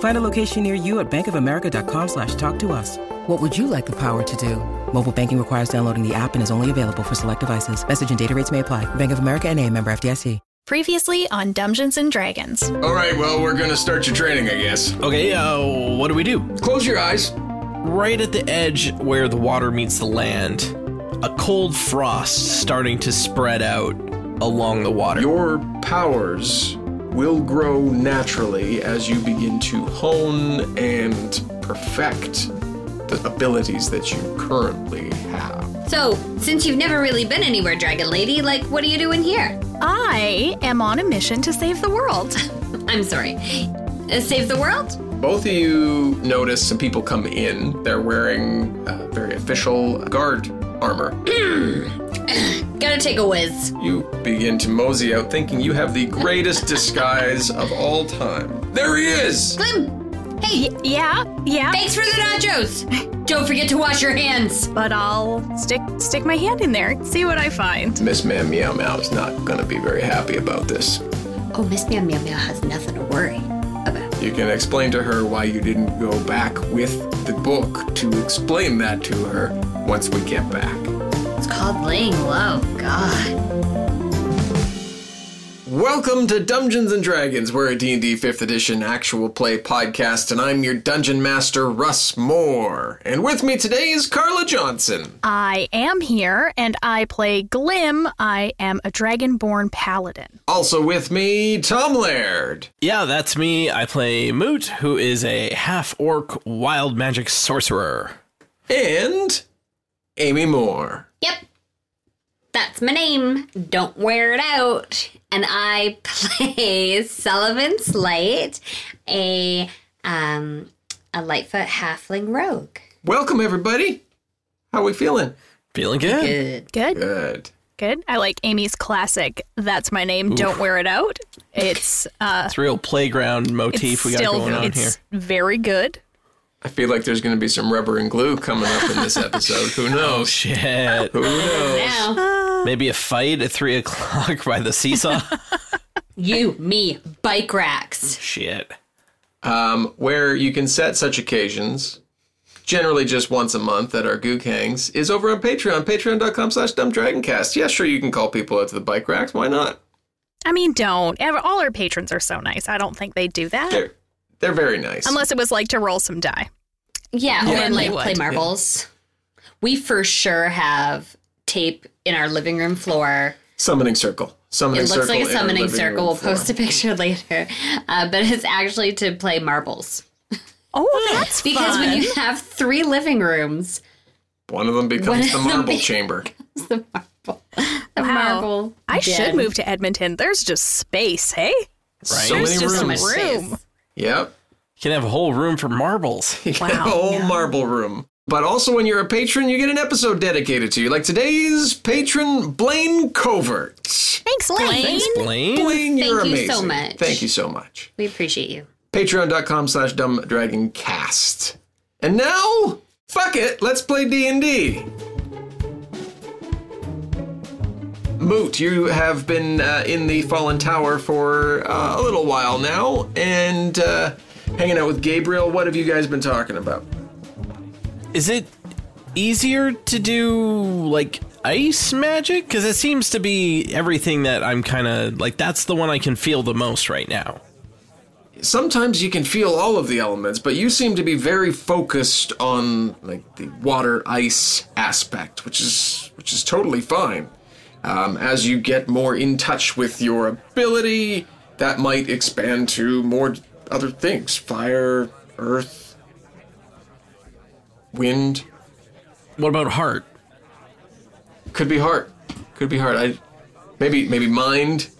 Find a location near you at bankofamerica.com slash talk to us. What would you like the power to do? Mobile banking requires downloading the app and is only available for select devices. Message and data rates may apply. Bank of America and a member FDIC. Previously on Dungeons and Dragons. All right, well, we're gonna start your training, I guess. Okay, uh, what do we do? Close your eyes. Right at the edge where the water meets the land, a cold frost starting to spread out along the water. Your powers will grow naturally as you begin to hone and perfect the abilities that you currently have. So, since you've never really been anywhere, Dragon Lady, like, what are you doing here? I am on a mission to save the world. I'm sorry. Uh, save the world? Both of you notice some people come in. They're wearing uh, very official guard armor. Gotta take a whiz. You begin to mosey out thinking you have the greatest disguise of all time. There he is! Glim! Hey, Yeah, yeah. thanks for the nachos! Don't forget to wash your hands! But I'll stick stick my hand in there, see what I find. Miss Ma'am Meow Meow is not gonna be very happy about this. Oh, Miss Meow Meow Meow has nothing to worry about. You can explain to her why you didn't go back with the book to explain that to her once we get back. It's called laying low. God. Welcome to Dungeons and Dragons. We're a D&D 5th edition actual play podcast and I'm your dungeon master Russ Moore. And with me today is Carla Johnson. I am here and I play Glim. I am a dragonborn paladin. Also with me Tom Laird. Yeah, that's me. I play Moot, who is a half orc wild magic sorcerer. And Amy Moore. Yep. That's my name. Don't wear it out. And I play Sullivan Slight, a um a Lightfoot halfling rogue. Welcome everybody. How are we feeling? Feeling good? Good. Good, Good. good. I like Amy's classic. That's my name. Don't wear it out. It's uh, It's a real playground motif we got still going on it's here. very good. I feel like there's going to be some rubber and glue coming up in this episode. Who Oh, knows? shit. Who knows? Now, Maybe a fight at 3 o'clock by the seesaw? you, me, bike racks. shit. um, where you can set such occasions, generally just once a month at our Gook Hangs, is over on Patreon, patreon.com slash dumbdragoncast. Yeah, sure, you can call people out to the bike racks. Why not? I mean, don't. All our patrons are so nice. I don't think they'd do that. They're, they're very nice. Unless it was like to roll some die. Yeah, Yeah, or like play marbles. We for sure have tape in our living room floor. Summoning circle. Summoning circle. It looks circle like a summoning circle. We'll floor. post a picture later, uh, but it's actually to play marbles. Oh, that's Because fun. when you have three living rooms, One of them becomes the marble be- chamber. it's the marble, the Wow. marble. I den. should move to Edmonton. There's just space, hey? So Right? many There's just rooms. so much space. Room. Yep. You can have a whole room for marbles. You get Wow. a whole marble room. But also, when you're a patron, you get an episode dedicated to you. Like today's patron, Blaine Covert. Thanks, Blaine. Thanks, Blaine. Blaine, you're Thank you amazing. so much. Thank you so much. We appreciate you. Patreon.com slash dumbdragoncast. And now, fuck it, let's play D&D. Moot, you have been uh, in the Fallen Tower for uh, a little while now, and uh, hanging out with Gabriel. What have you guys been talking about? Is it easier to do like ice magic? Because it seems to be everything that I'm kind of like. That's the one I can feel the most right now. sometimes you can feel all of the elements, but you seem to be very focused on like the water ice aspect, which is which is totally fine. Um, as you get more in touch with your ability, that might expand to more other things: fire, earth, wind. What about heart? Could be heart. Could be heart. I maybe maybe mind.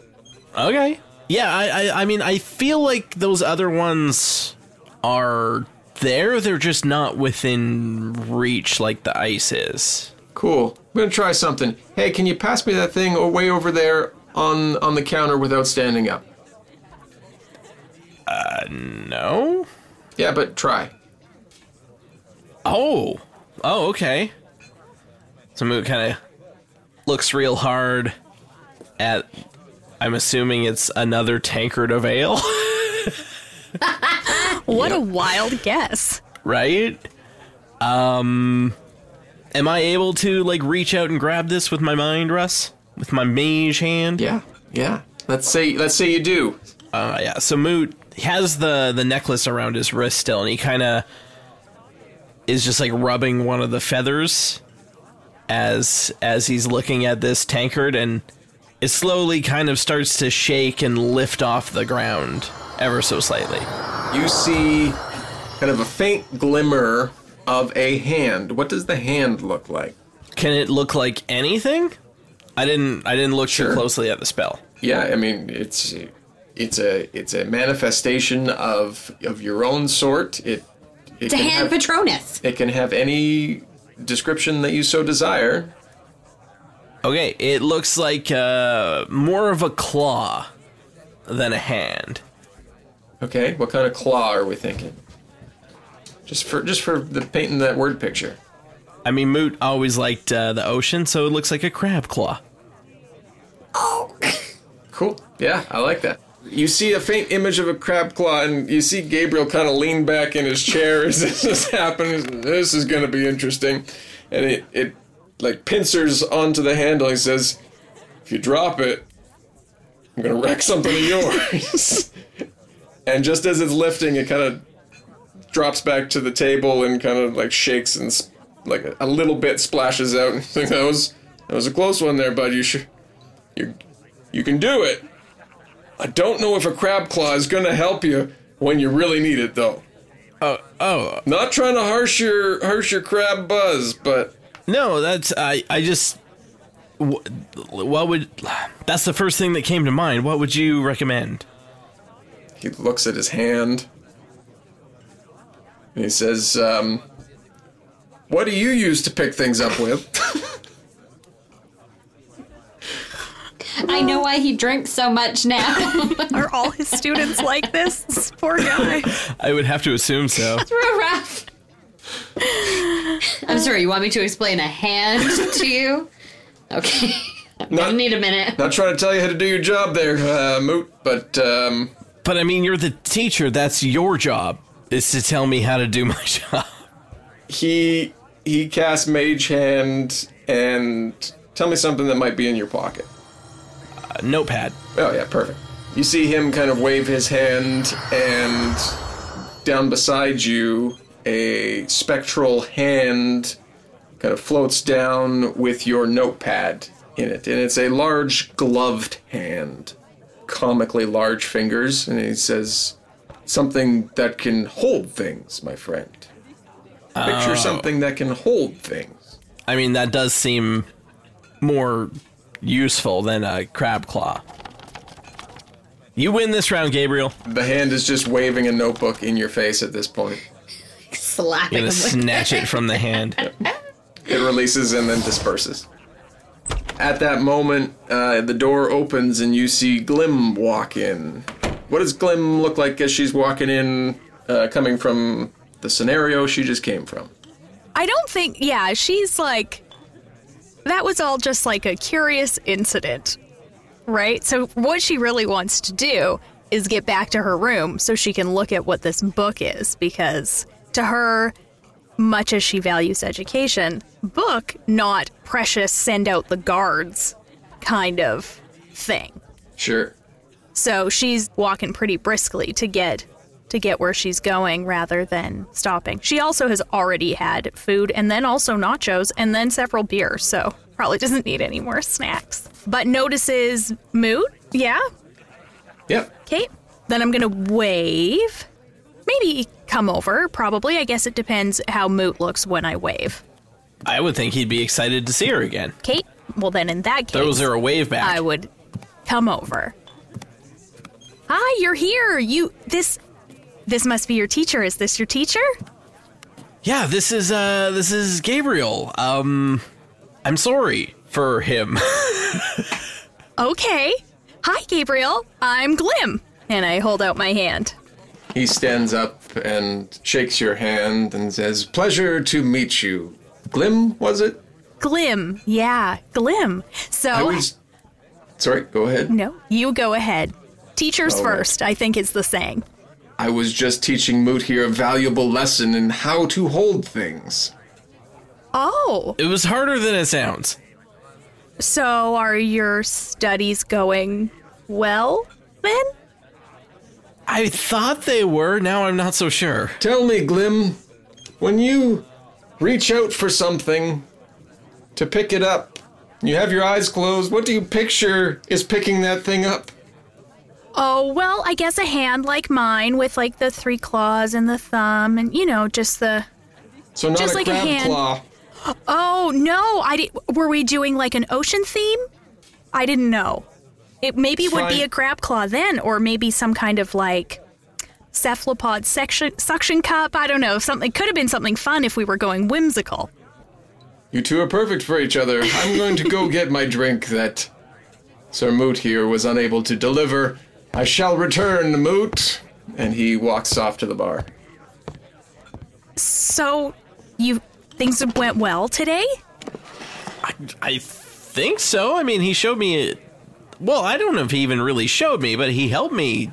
Okay. Yeah, I, I I mean I feel like those other ones are there. They're just not within reach like the ice is. Cool. I'm gonna try something. Hey, can you pass me that thing o- way over there on on the counter without standing up? Uh, no. Yeah, but try. Oh. Oh, okay. So Moot kind of looks real hard at. I'm assuming it's another tankard of ale, What a wild guess. right? Um, am I able to like reach out and grab this with my mind, Russ? With my mage hand? Yeah, yeah. Let's say let's say you do. Uh, yeah. So Moot has the the necklace around his wrist still, and he kind of is just like rubbing one of the feathers as as he's looking at this tankard, and it slowly kind of starts to shake and lift off the ground ever so slightly. You see kind of a faint glimmer of a hand. What does the hand look like? Can it look like anything? I didn't. I didn't look Sure. too closely at the spell. Yeah, I mean it's it's a it's a manifestation of of your own sort. It it It's a can hand have, Patronus. it can have any description that you so desire. Okay, it looks like uh, more of a claw than a hand. Okay, what kind of claw are we thinking? Just for just for the painting that word picture. I mean, Moot always liked uh, the ocean, so it looks like a crab claw. Cool. Yeah, I like that. You see a faint image of a crab claw, and you see Gabriel kind of lean back in his chair as this is happening. This is going to be interesting. And it, it like pincers onto the handle. He says, If you drop it, I'm going to wreck something of yours. and just as it's lifting, it kind of drops back to the table and kind of like shakes and s- like a, a little bit splashes out. And think that was that was a close one there, bud. You should you you can do it. I don't know if a crab claw is gonna help you when you really need it, though. Oh, oh, Not trying to harsh your harsh your crab buzz, but no, that's I. I just. wh- What would? That's the first thing that came to mind. What would you recommend? he looks at his hand and he says, um, "What do you use to pick things up with?" I know why he drinks so much now. Are all his students like this? This poor guy. I would have to assume so. Real rough. I'm sorry, you want me to explain a hand to you? Okay. I Not- need a minute. Not trying to tell you how to do your job there, uh, Moot, but um, But I mean, you're the teacher. That's your job. Is to tell me how to do my job. he he casts Mage Hand and tell me something that might be in your pocket. Uh, notepad. Oh yeah, perfect. You see him kind of wave his hand, and down beside you, a spectral hand kind of floats down with your notepad in it, and it's a large gloved hand, comically large fingers, and he says something that can hold things, my friend. Picture something that can hold things. I mean, that does seem more useful than a crab claw. You win this round, Gabriel. The hand is just waving a notebook in your face at this point. Slapping You're gonna snatch it from the hand. It releases and then disperses. At that moment, uh, the door opens and you see Glim walk in. What does Glim look like as she's walking in, uh, coming from the scenario she just came from? I don't think, yeah, she's like, that was all just like a curious incident, right? So, what she really wants to do is get back to her room so she can look at what this book is, because to her, much as she values education, book, not precious, send out the guards kind of thing. Sure. So she's walking pretty briskly to get to get where she's going rather than stopping. She also has already had food and then also nachos and then several beers, so probably doesn't need any more snacks. But notices Moot, yeah, Yep. Okay. Then I'm gonna wave. Maybe come over. Probably. I guess it depends how Moot looks when I wave. I would think he'd be excited to see her again. Kate. Well, then in that case, Throws her a wave back. I would come over. Hi, you're here. You this this must be your teacher. Is this your teacher? yeah, this is uh this is Gabriel. Um I'm sorry for him. Okay. Hi, Gabriel. I'm Glim, and I hold out my hand. He stands up and shakes your hand and says, Pleasure to meet you. Glim, was it? Glim. Yeah, Glim. So I was. Sorry, go ahead. no, you go ahead. Teachers All right. first. I think is the saying. I was just teaching Moot here a valuable lesson in how to hold things. Oh. it was harder than it sounds. So, are your studies going well then? I thought they were, now I'm not so sure. Tell me, Glim, when you reach out for something to pick it up, you have your eyes closed, what do you picture is picking that thing up? Oh, well, I guess a hand like mine with like the three claws and the thumb and, you know, just the. So not Just a like a hand. claw. Oh, no. I did... Were we doing like an ocean theme? I didn't know. It maybe would be Fine. a crab claw then, or maybe some kind of like cephalopod section, suction cup. I don't know. Something could have been something fun if we were going whimsical. You two are perfect for each other. I'm going to go get my drink that Sir Moot here was unable to deliver. I shall return, Moot. And he walks off to the bar. So, you things went well today? I think so. I mean, he showed me. Well, I don't know if he even really showed me, but he helped me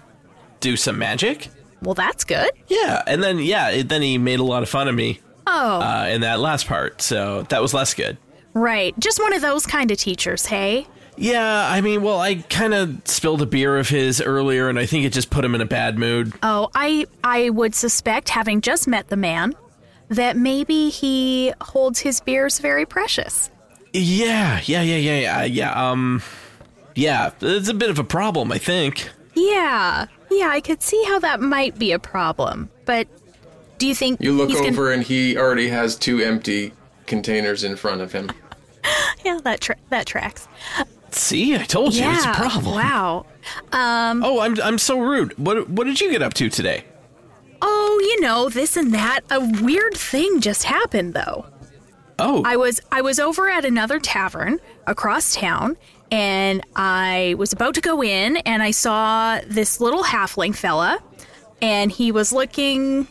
do some magic. Well, that's good. Yeah, and then yeah, it, then he made a lot of fun of me Oh, uh, in that last part, so that was less good. right. Just one of those kind of teachers, hey? Yeah, I mean, well, I kind of spilled a beer of his earlier, and I think it just put him in a bad mood. Oh, I I would suspect, having just met the man, that maybe he holds his beers very precious. Yeah, yeah, yeah, yeah, yeah, yeah. Um, yeah, it's a bit of a problem, I think. Yeah, yeah, I could see how that might be a problem. But do you think You look he's over and he already has two empty containers in front of him. Yeah, that tra- that tracks. See, I told you, it's a problem. Wow. Um, Oh, I'm I'm so rude. What what did you get up to today? Oh, you know this and that. A weird thing just happened though. Oh, I was I was over at another tavern across town and I was about to go in and I saw this little halfling fella and he was looking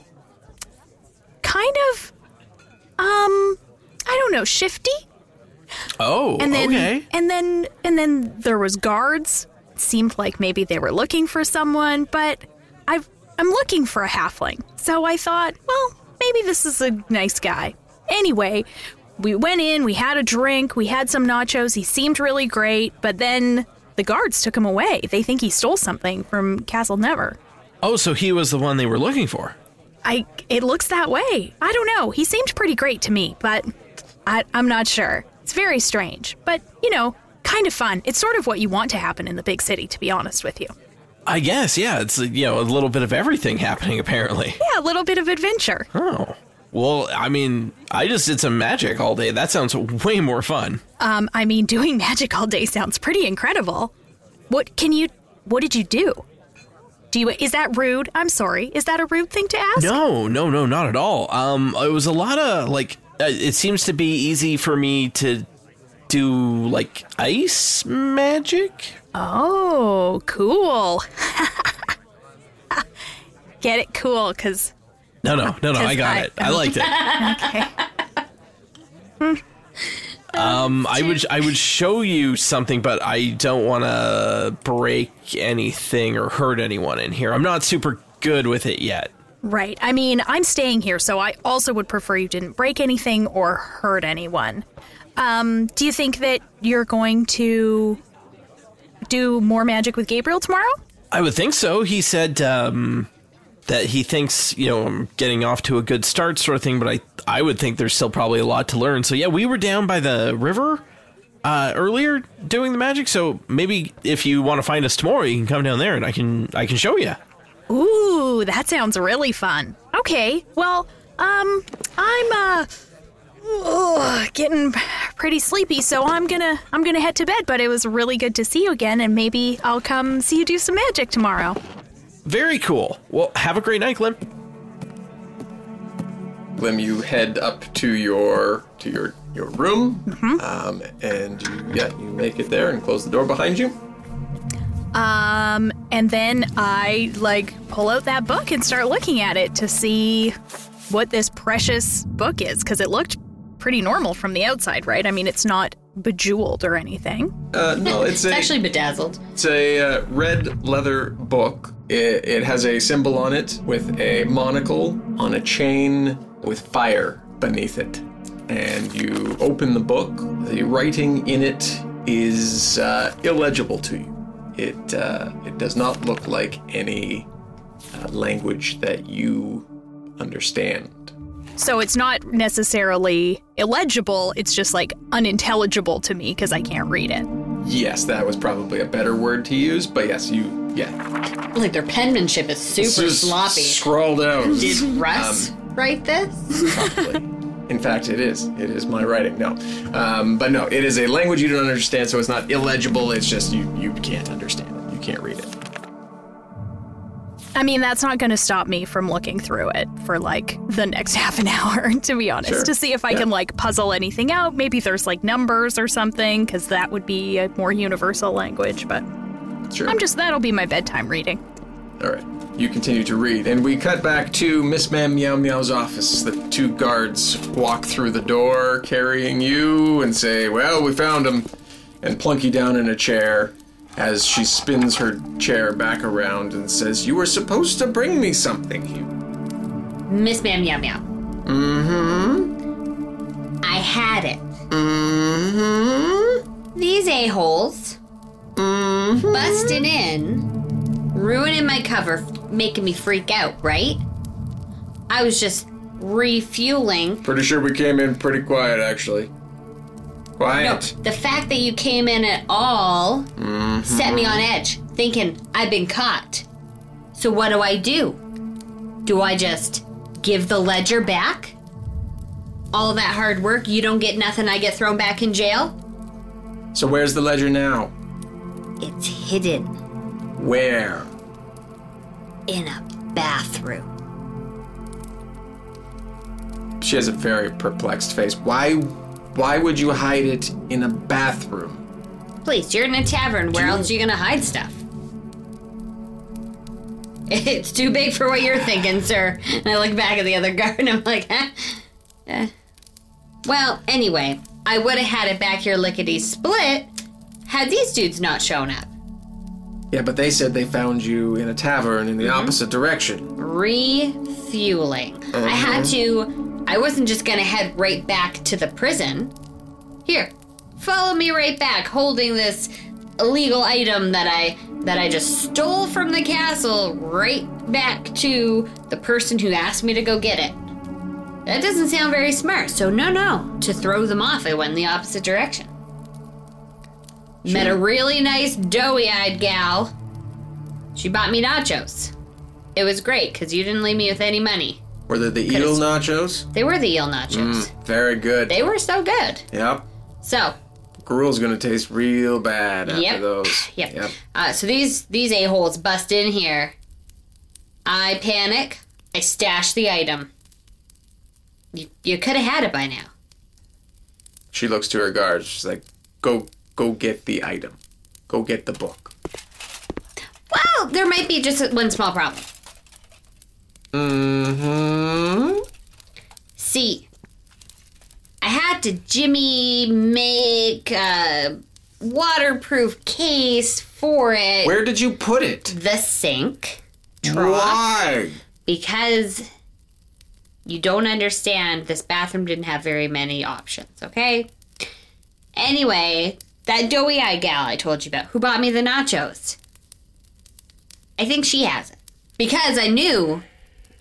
kind of um I don't know, shifty. Oh, And then okay. and then and then there was guards. It seemed like maybe they were looking for someone, but I've I'm looking for a halfling. So I thought, well, maybe this is a nice guy. Anyway, we went in, we had a drink, we had some nachos. He seemed really great, but then the guards took him away. They think he stole something from Castle Never. Oh, so he was the one they were looking for. I it looks that way. I don't know. He seemed pretty great to me, but I, I'm not sure. It's very strange, but you know, kind of fun. It's sort of what you want to happen in the big city, to be honest with you. I guess, yeah. It's you know a little bit of everything happening apparently. Yeah, a little bit of adventure. Oh, well, I mean, I just did some magic all day. That sounds way more fun. Um, I mean, doing magic all day sounds pretty incredible. What can you? What did you do? Do you? Is that rude? I'm sorry. Is that a rude thing to ask? No, no, no, not at all. Um, it was a lot of like. Uh, it seems to be easy for me to do like ice magic. Oh, cool. Get it? Cool, because No, no, no, no. I got I- it. I liked it. okay. Um, I would, I would show you something, but I don't want to break anything or hurt anyone in here. I'm not super good with it yet. Right. I mean, I'm staying here, so I also would prefer you didn't break anything or hurt anyone. Um, do you think that you're going to do more magic with Gabriel tomorrow? I would think so. He said um, that he thinks you know I'm getting off to a good start, sort of thing. But I I would think there's still probably a lot to learn. So yeah, we were down by the river uh, earlier doing the magic. So maybe if you want to find us tomorrow, you can come down there and I can I can show you. Ooh, that sounds really fun. Okay, well, um, I'm uh ugh, getting pretty sleepy, so I'm gonna I'm gonna head to bed. But it was really good to see you again, and maybe I'll come see you do some magic tomorrow. Very cool. Well, have a great night, Glim. Glim, you head up to your to your your room, um, and you, yeah, you make it there and close the door behind you. Um, and then I like pull out that book and start looking at it to see what this precious book is because it looked pretty normal from the outside, right? I mean, it's not bejeweled or anything. Uh, no, it's, It's a actually bedazzled. it's a uh, red leather book. It, it has a symbol on it with a monocle on a chain with fire beneath it. And you open the book. The writing in it is uh, illegible to you. It uh, it does not look like any uh, language that you understand. So it's not necessarily illegible, it's just like unintelligible to me because I can't read it. Yes, that was probably a better word to use, but yes, you yeah. Like their penmanship is super It's just sloppy. Scrawled out. Did Russ write this? Probably. In fact, it is. It is my writing. No, um, but no, it is a language you don't understand, so it's not illegible. It's just you you can't understand it. You can't read it. I mean, that's not going to stop me from looking through it for like the next half an hour, to be honest, Sure. to see if I Yeah. can like puzzle anything out. Maybe there's like numbers or something, because that would be a more universal language. But Sure. I'm just, that'll be my bedtime reading. All right. You continue to read, and we cut back to Miss Ma'am Meow Meow's office. The two guards walk through the door, carrying you, and say, "Well, we found him," and plunk you down in a chair. As she spins her chair back around and says, "You were supposed to bring me something, Hugh." Miss Ma'am Meow Meow. Mm-hmm. I had it. Mm-hmm. These a-holes busting in, ruining my cover, making me freak out, right? I was just refueling. Pretty sure we came in pretty quiet, actually. No, Quiet. the fact that you came in at all mm-hmm. set me on edge, thinking I've been caught. So what do I do? Do I just give the ledger back? All that hard work, you don't get nothing, I get thrown back in jail? So where's the ledger now? It's hidden Where? in a bathroom. She has a very perplexed face. Why? Why would you hide it in a bathroom? Please, you're in a tavern. Where else are you gonna hide stuff? It's too big for what you're thinking, sir. And I look back at the other guard and I'm like, huh? Eh. Well, anyway, I would have had it back here lickety split had these dudes not shown up. Yeah, but they said they found you in a tavern in the mm-hmm. opposite direction. Refueling. I had uh-huh. to. I wasn't just gonna head right back to the prison. Here, follow me right back, holding this illegal item that I that I just stole from the castle right back to the person who asked me to go get it. That doesn't sound very smart. So no, no. To throw them off, I went in the opposite direction. Met a really nice doughy-eyed gal. She bought me nachos. It was great because you didn't leave me with any money. Were they the eel nachos? They were the eel nachos. Very good. They were so good. Yep. So, Gruel's gonna taste real bad after Yep. those. yep. Yep. Uh, so these these a holes bust in here. I panic. I stash the item. You, you could have had it by now. She looks to her guards. She's like, "Go, go get the item. Go get the book." Well, there might be just one small problem. Mm-hmm. See, I had to Jimmy make a waterproof case for it. Where did you put it? the sink. Why? because you don't understand this bathroom didn't have very many options okay anyway that doughy eyed gal i told you about who bought me the nachos I think she has it. Because I knew,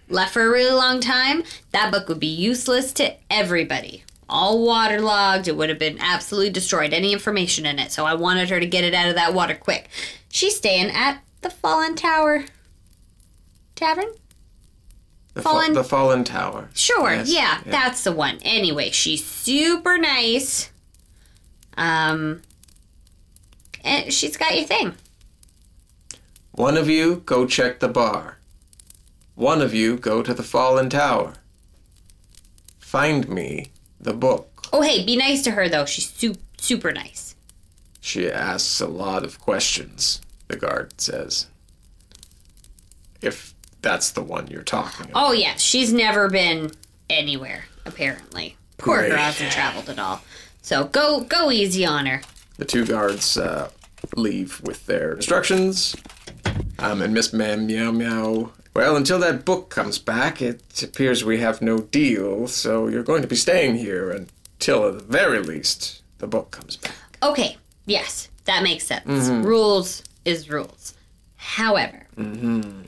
left for a really long time, that book would be useless to everybody. All waterlogged, it would have been absolutely destroyed, any information in it. So I wanted her to get it out of that water quick. She's staying at the Fallen Tower Tavern? The, fa- Fallen- the Fallen Tower. Sure, Yes, yeah, that's the one. Anyway, she's super nice. Um, and she's got your thing. One of you go check the bar. One of you go to the Fallen Tower. Find me the book. Oh, hey, be nice to her though. She's su- super nice. She asks a lot of questions, the guard says. If that's the one you're talking about. Oh yeah, she's never been anywhere apparently. Poor Great. girl hasn't traveled at all. So go go easy on her. The two guards uh, leave with their instructions. Um, and Miss Ma'am Meow Meow. Well, until that book comes back, it appears we have no deal, so you're going to be staying here until, at the very least, the book comes back. Okay, yes, that makes sense. Rules is rules. However, remember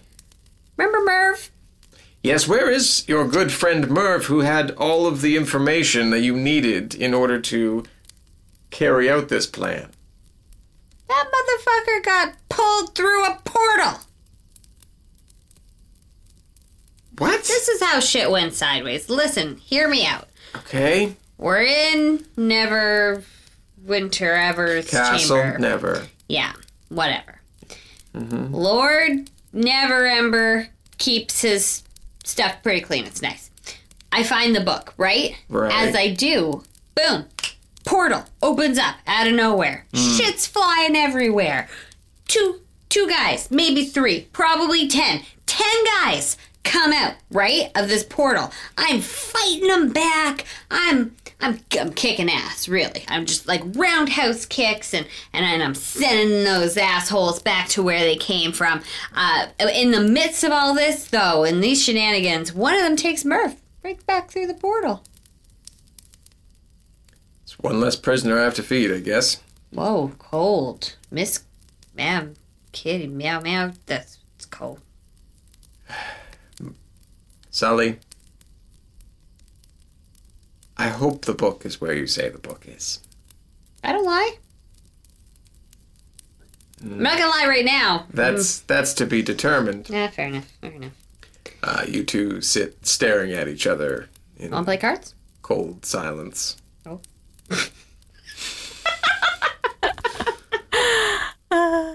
Merv? Yes, where is your good friend Merv, who had all of the information that you needed in order to carry out this plan? That motherfucker got pulled through a portal. What? This is how shit went sideways. Listen, hear me out. Okay. We're in Never Winter Ever's Castle, chamber. never. Yeah, whatever. Mm-hmm. Lord Neverember keeps his stuff pretty clean. It's nice. I find the book, right? Right. As I do, boom, portal opens up out of nowhere. Shit's flying everywhere. Two, two guys, maybe three, probably ten. Ten guys come out right of this portal. I'm fighting them back. I'm I'm, I'm kicking ass, really. I'm just like roundhouse kicks, and and I'm sending those assholes back to where they came from. Uh, in the midst of all this, though, in these shenanigans, one of them takes Merv right back through the portal. One less prisoner I have to feed, I guess. Whoa, cold, Miss, ma'am, kitty, meow meow. That's it's cold. Sully, I hope the book is where you say the book is. I don't lie. Mm. I'm not gonna lie right now. That's mm. that's to be determined. Yeah, fair enough. Fair enough. Uh, you two sit staring at each other in Want to play cards? cold silence. Oh.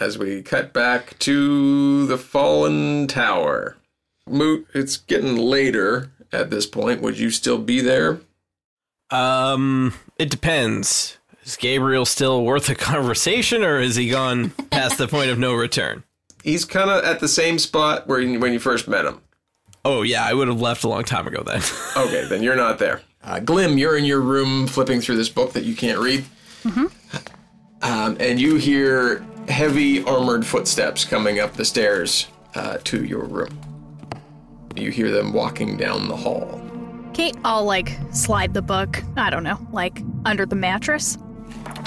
As we cut back to the fallen tower. Moot, it's getting later at this point. Would you still be there? Um, it depends. Is Gabriel still worth a conversation, or is he gone past the point of no return? He's kind of at the same spot where you, when you first met him. Oh yeah, I would have left a long time ago then. Okay, then you're not there. Uh, Glim, you're in your room flipping through this book that you can't read. Mhm. Um, and you hear heavy armored footsteps coming up the stairs uh, to your room. You hear them walking down the hall. Kate, I'll like slide the book, I don't know, like under the mattress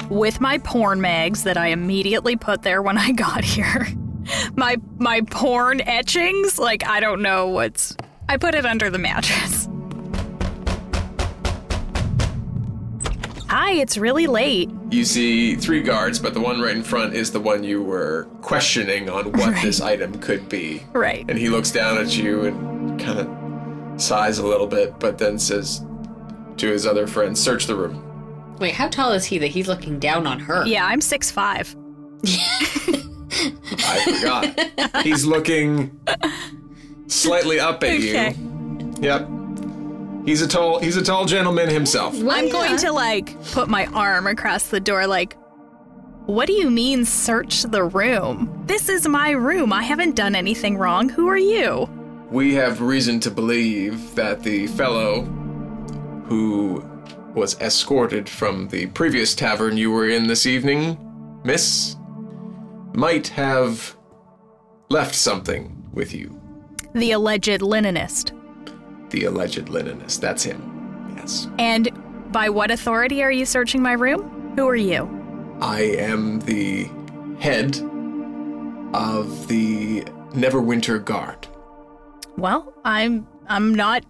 with my porn mags that I immediately put there when I got here. my my porn etchings, like I don't know what's I put it under the mattress. Hi, it's really late. You see three guards, but the one right in front is the one you were questioning on what this item could be. Right. And he looks down at you and kind of sighs a little bit, but then says to his other friends, Search the room. Wait, how tall is he that he's looking down on her? Yeah, I'm six five. I forgot. He's looking slightly up at Okay. you. Yep. He's a tall he's a tall gentleman himself. I'm going to like put my arm across the door, like, What do you mean, search the room? This is my room. I haven't done anything wrong. Who are you? We have reason to believe that the fellow who was escorted from the previous tavern you were in this evening, miss, might have left something with you. The alleged linenist. The alleged linenist. That's him. Yes. And by what authority are you searching my room? Who are you? I am the head of the Neverwinter Guard. Well, I'm I'm not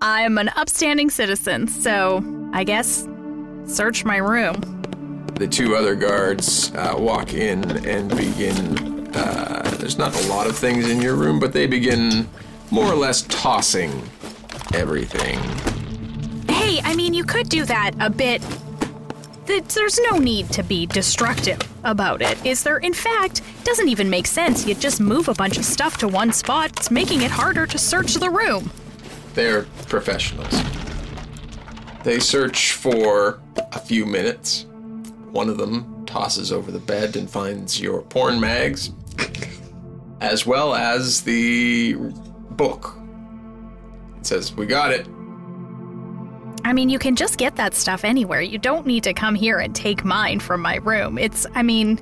I'm an upstanding citizen, so I guess search my room. The two other guards uh, walk in and begin. Uh, there's not a lot of things in your room, but they begin more or less tossing everything. Hey, I mean you could do that a bit there's no need to be destructive about it, is there? In fact, doesn't even make sense. You just move a bunch of stuff to one spot. It's making it harder to search the room. They're professionals. They search for a few minutes. One of them tosses over the bed and finds your porn mags, as well as the book. It says, We got it. I mean, you can just get that stuff anywhere. You don't need to come here and take mine from my room. It's, I mean.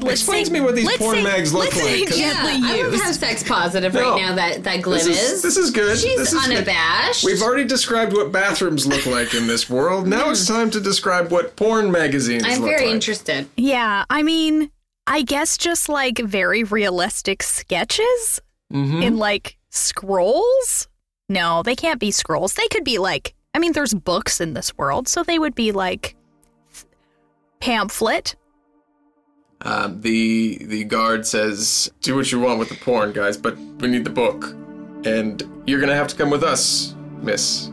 let's Explain say- to me what these porn say- mags look let's say like, 'cause- Gently I don't used. have sex positive No. right now. That that Glim This is, this is good. She's this is good. unabashed. We've already described what bathrooms look like in this world. Now it's hmm. time to describe what porn magazines I'm look very like. interested. Yeah, I mean, I guess just like very realistic sketches Mm-hmm. in like scrolls. No, they can't be scrolls. They could be like, I mean, there's books in this world, so they would be like pamphlet. Um, the the guard says, "Do what you want with the porn, guys, but we need the book, and you're gonna have to come with us, Miss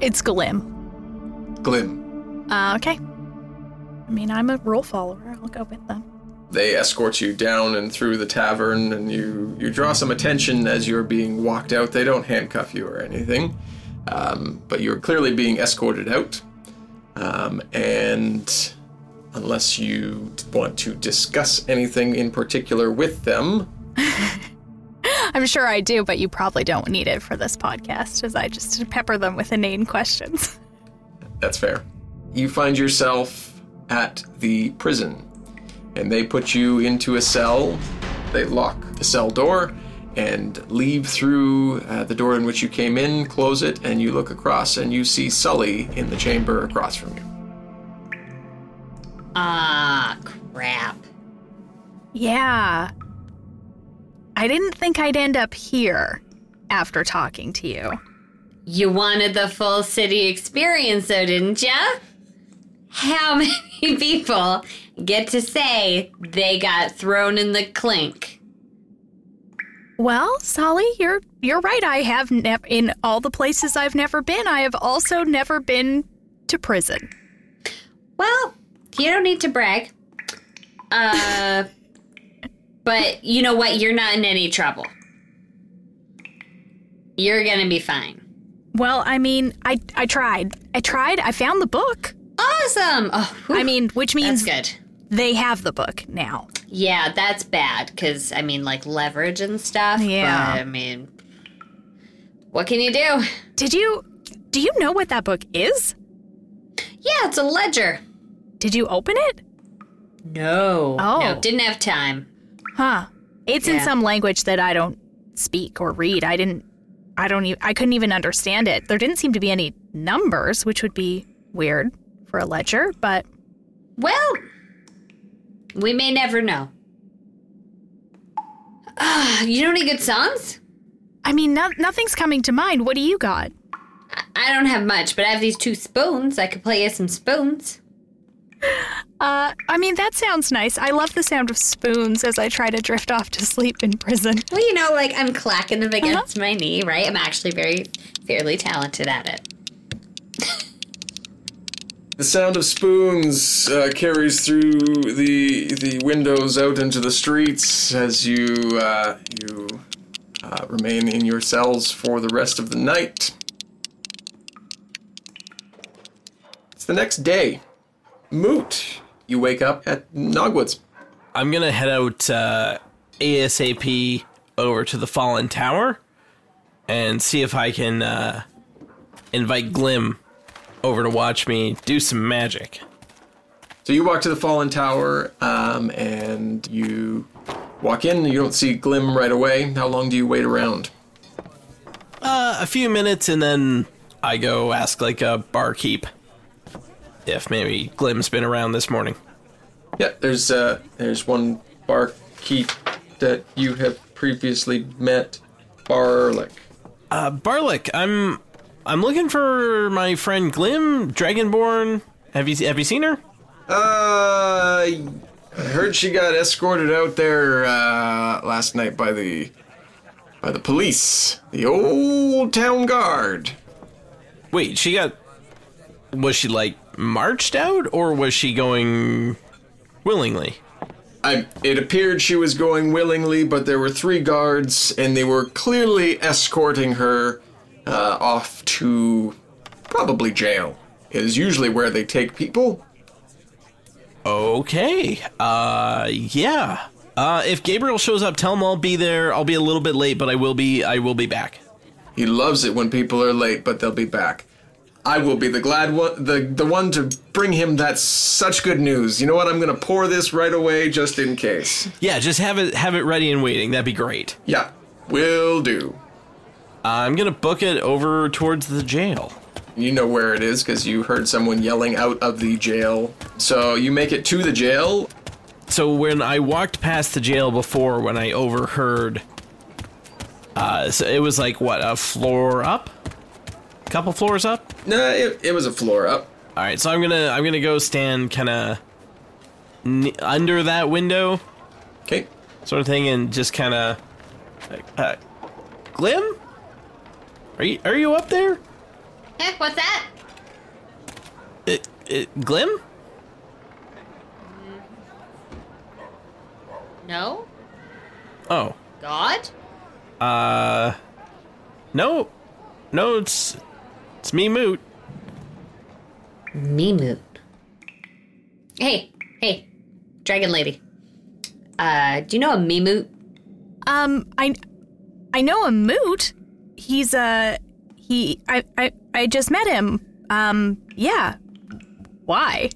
It's Glim. Glim." Uh, okay. I mean, I'm a rule follower. I'll go with them. They escort you down and through the tavern, and you you draw some attention as you're being walked out. They don't handcuff you or anything, um, but you're clearly being escorted out. Um, and unless you want to discuss anything in particular with them, I'm sure I do, but you probably don't need it for this podcast, as I just pepper them with inane questions. That's fair. You find yourself at the prison, and they put you into a cell. They lock the cell door and leave through uh, the door in which you came in, close it, and you look across and you see Sully in the chamber across from you. Ah, crap. Yeah. I didn't think I'd end up here after talking to you. You wanted the full city experience, though, didn't ya? How many people get to say they got thrown in the clink? Well, Sully, you're you're right. I have never in all the places I've never been. I have also never been to prison. Well, you don't need to brag. Uh, but you know what? You're not in any trouble. You're gonna be fine. Well, I mean, I I tried. I tried. I found the book. Awesome. Oh, whew, I mean, which means that's good. They have the book now. Yeah, that's bad because I mean, like leverage and stuff. Yeah. But, I mean, what can you do? Did you do you know what that book is? Yeah, it's a ledger. Did you open it? No. Oh. No, didn't have time. Huh. It's in some language that I don't speak or read. I didn't I don't e- I couldn't even understand it. There didn't seem to be any numbers, which would be weird for a ledger, but Well, we may never know. Ah, you know any good songs? I mean, no, nothing's coming to mind. What do you got? I don't have much, but I have these two spoons. I could play you some spoons. Uh, I mean, that sounds nice. I love the sound of spoons as I try to drift off to sleep in prison. Well, you know, like I'm clacking them against my knee, right? I'm actually very fairly talented at it. The sound of spoons uh, carries through the the windows out into the streets as you uh, you uh, remain in your cells for the rest of the night. It's the next day. Moot, you wake up at Nogwoods. I'm gonna head out uh, ASAP over to the Fallen Tower and see if I can uh, invite Glim over to watch me do some magic. So you walk to the Fallen Tower, um, and you walk in. You don't see Glim right away. How long do you wait around? Uh, a few minutes, and then I go ask like a barkeep if maybe Glim's been around this morning. Yeah, there's uh, there's one barkeep that you have previously met, Barlick. Uh, Barlick, I'm I'm looking for my friend Glim Dragonborn. Have you have you seen her? Uh, I heard she got escorted out there uh, last night by the by the police, the old town guard. Wait, she got. Was she like marched out, or was she going willingly? I, it appeared she was going willingly, but there were three guards, and they were clearly escorting her uh, off to probably jail. is usually where they take people. Okay. Uh, yeah. Uh, if Gabriel shows up, tell him I'll be there. I'll be a little bit late, but I will be. I will be back. He loves it when people are late, but they'll be back. I will be the glad one, the the one to bring him that such good news. You know what? I'm gonna pour this right away just in case. Yeah, just have it have it ready and waiting. That'd be great. Yeah, will do. I'm gonna book it over towards the jail. You know where it is because you heard someone yelling out of the jail. So you make it to the jail. So when I walked past the jail before, when I overheard, uh, so it was like what a floor up, couple floors up. Nah, it, it was a floor up. All right, so I'm gonna I'm gonna go stand kind of n- under that window, Okay. sort of thing, and just kind of, uh, Glim, are you are you up there? Eh, what's that? It, it, Glim? No? Oh, God? uh, no, no, it's it's me, Moot. Mimoot. Hey, hey, dragon lady. Uh, do you know a Mimoot? Um, I, I know a moot. He's a he. I I I just met him. Um, yeah. Why?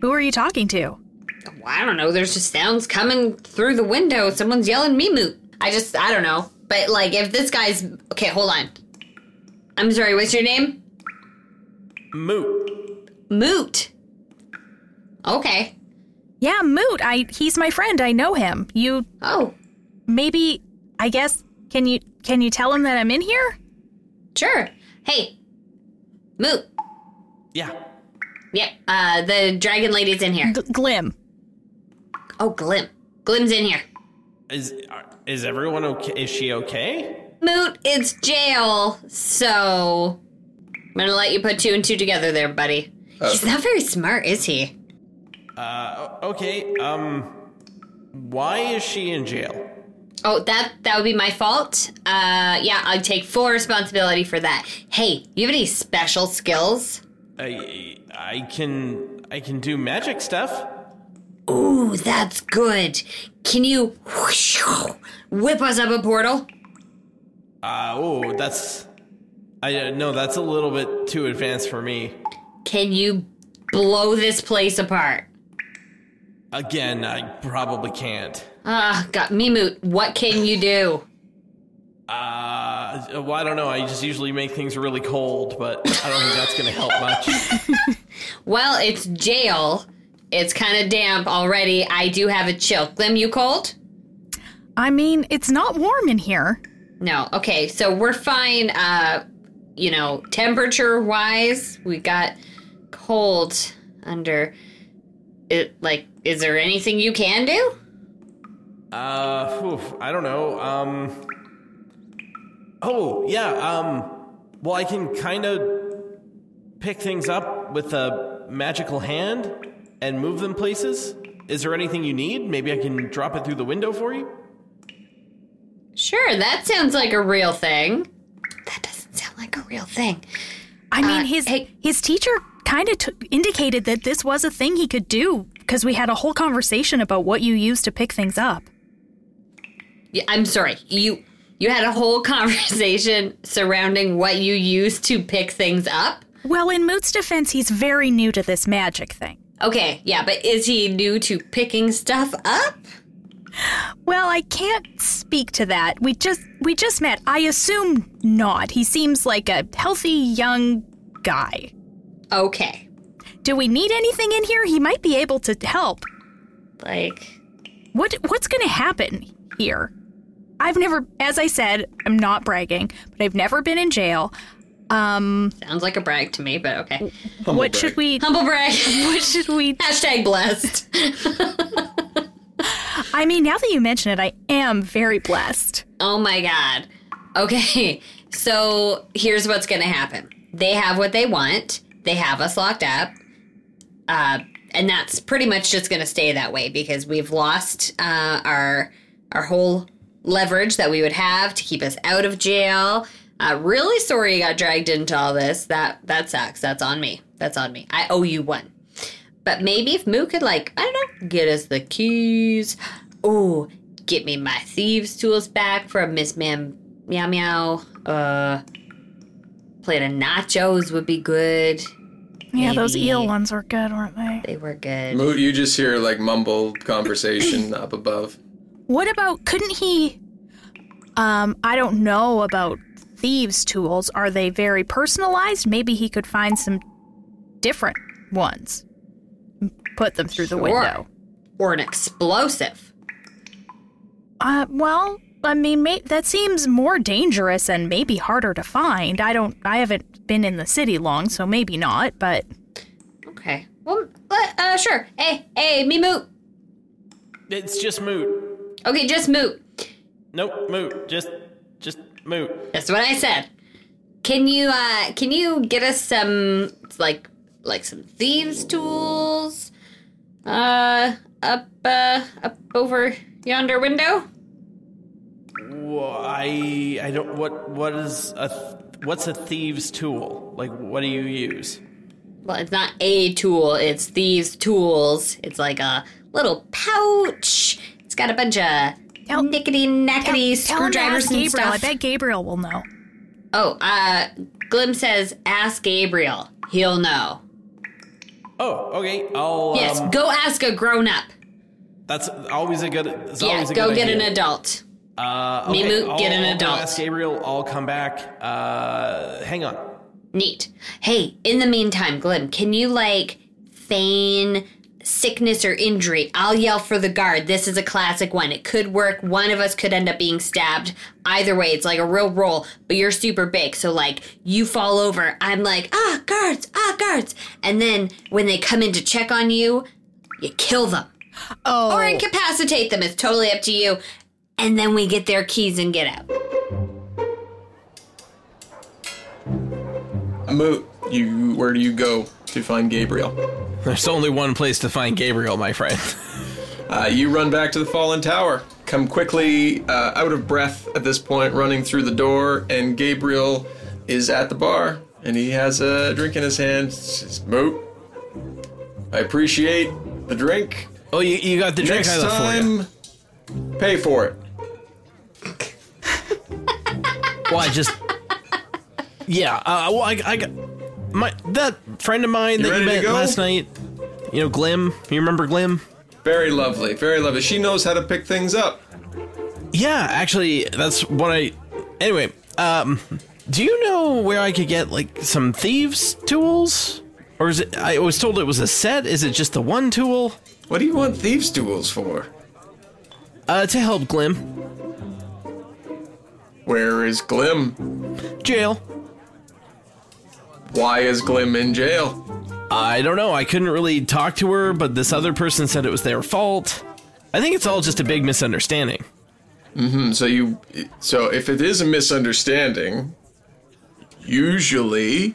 Who are you talking to? Well, I don't know. There's just sounds coming through the window. Someone's yelling Mimoot. I just, I don't know. But like, if this guy's okay, hold on. I'm sorry. What's your name? Moot. Moot. Okay. Yeah, moot. I he's my friend. I know him. You Oh, maybe I guess can you can you tell him that I'm in here? sure. Hey, Moot. Yeah. Yep. Uh, the dragon lady's in here. G- Glim. Oh, Glim. Glim's in here. Is is everyone okay? Is she okay? Moot, it's jail. So I'm gonna let you put two and two together there, buddy. He's not very smart, is he? Uh, okay. Um, why is she in jail? Oh, that that would be my fault. Uh, yeah, I take full responsibility for that. Hey, you have any special skills? I I can I can do magic stuff. Ooh, that's good. Can you whoosh, whip us up a portal? Uh, oh, that's I uh, no, that's a little bit too advanced for me. Can you blow this place apart? Again, I probably can't. Ah, got me moot. What can you do? Uh, well, I don't know. I just usually make things really cold, but I don't think that's gonna help much. Well, it's jail. It's kind of damp already. I do have a chill. Glim, you cold? I mean, it's not warm in here. No. Okay, so we're fine. Uh, you know, temperature wise, we got cold under. It like, is there anything you can do? Uh, whew, I don't know. Um. Oh yeah. Um. Well, I can kind of pick things up with a magical hand and move them places. Is there anything you need? Maybe I can drop it through the window for you. Sure, that sounds like a real thing. That doesn't sound like a real thing. I mean, Uh, his hey- his teacher kind of t- indicated that this was a thing he could do because we had a whole conversation about what you use to pick things up. I'm sorry. You you had a whole conversation surrounding what you use to pick things up. Well, in Moot's defense, he's very new to this magic thing. Okay, yeah, but is he new to picking stuff up? Well, I can't speak to that. We just we just met. I assume not. He seems like a healthy young guy. Okay. Do we need anything in here? He might be able to help. Like What what's going to happen here? I've never as I said, I'm not bragging, but I've never been in jail. Um sounds like a brag to me, but okay. what should we Humble brag. what should we Hashtag blessed. I mean, now that you mention it, I am very blessed. Oh my god. Okay, so here's what's gonna happen. They have what they want. They have us locked up. Uh, and that's pretty much just gonna stay that way because we've lost uh, our our whole leverage that we would have to keep us out of jail. Uh, really sorry you got dragged into all this. That that sucks. That's on me. That's on me. I owe you one. But maybe if Moo could like, I don't know, get us the keys. Oh, get me my thieves tools back from Miss Ma'am Meow Meow. Uh plate of nachos would be good. Yeah, those eel ones were good, weren't they? They were good. Moot, you just hear like mumbled conversation up above. What about couldn't he um I don't know about thieves tools. Are they very personalized? Maybe he could find some different ones. Put them through the window. Or an explosive. Uh well, I mean, may- that seems more dangerous and maybe harder to find. I don't I haven't been in the city long, so maybe not, but Okay. Well, uh, uh, sure. Hey, hey, me moot. It's just moot. Okay, just moot. Nope, moot. Just, just moot. That's what I said. Can you uh can you get us some like like some thieves tools? Uh up uh up over yonder window? Well, I, I don't. What, what is a, th- what's a thieves' tool? Like, what do you use? Well, it's not a tool, it's thieves tools. It's like a little pouch. It's got a bunch of Tell- nickety nackety tell him to screwdrivers ask and Gabriel. stuff. I bet Gabriel will know. Oh, uh Glim says ask Gabriel. He'll know. Oh, okay. I'll. Yes, um, go ask a grown up. that's always a good. It's Yeah, always a go good get idea. an adult. Uh, Me okay, moot, I'll- get an I'll adult. Ask Gabriel. I'll come back. Uh, hang on. Neat. Hey, in the meantime, Glim, can you like feign sickness or injury? I'll yell for the guard. This is a classic one. It could work. One of us could end up being stabbed. Either way, it's like a real roll, but you're super big. So, like, you fall over. I'm like, ah, guards, ah, guards. And then when they come in to check on you, you kill them Oh, or incapacitate them. It's totally up to you. And then we get their keys and get out. Moot, you where do you go to find Gabriel? There's only one place to find Gabriel, my friend. Uh, you run back to the fallen tower. Come quickly, uh, out of breath at this point, running through the door, and Gabriel is at the bar, and he has a drink in his hand. Says, Moot, I appreciate the drink. Oh, you, you got the drink Next left for time, pay for it. Well, I just. Yeah. Uh, well, I, I got my that friend of mine You that you met last night. You know, Glim. You remember Glim? Very lovely, very lovely. She knows how to pick things up. Yeah, actually, that's what I. Anyway, um, do you know where I could get like some thieves' tools? Or is it? I was told it was a set. Is it just the one tool? What do you want thieves' tools for? Uh, to help Glim. Where is Glim? Jail. Why is Glim in jail? I don't know. I couldn't really talk to her, but this other person said it was their fault. I think it's all just a big misunderstanding. Mm-hmm. So you, so if it is a misunderstanding, usually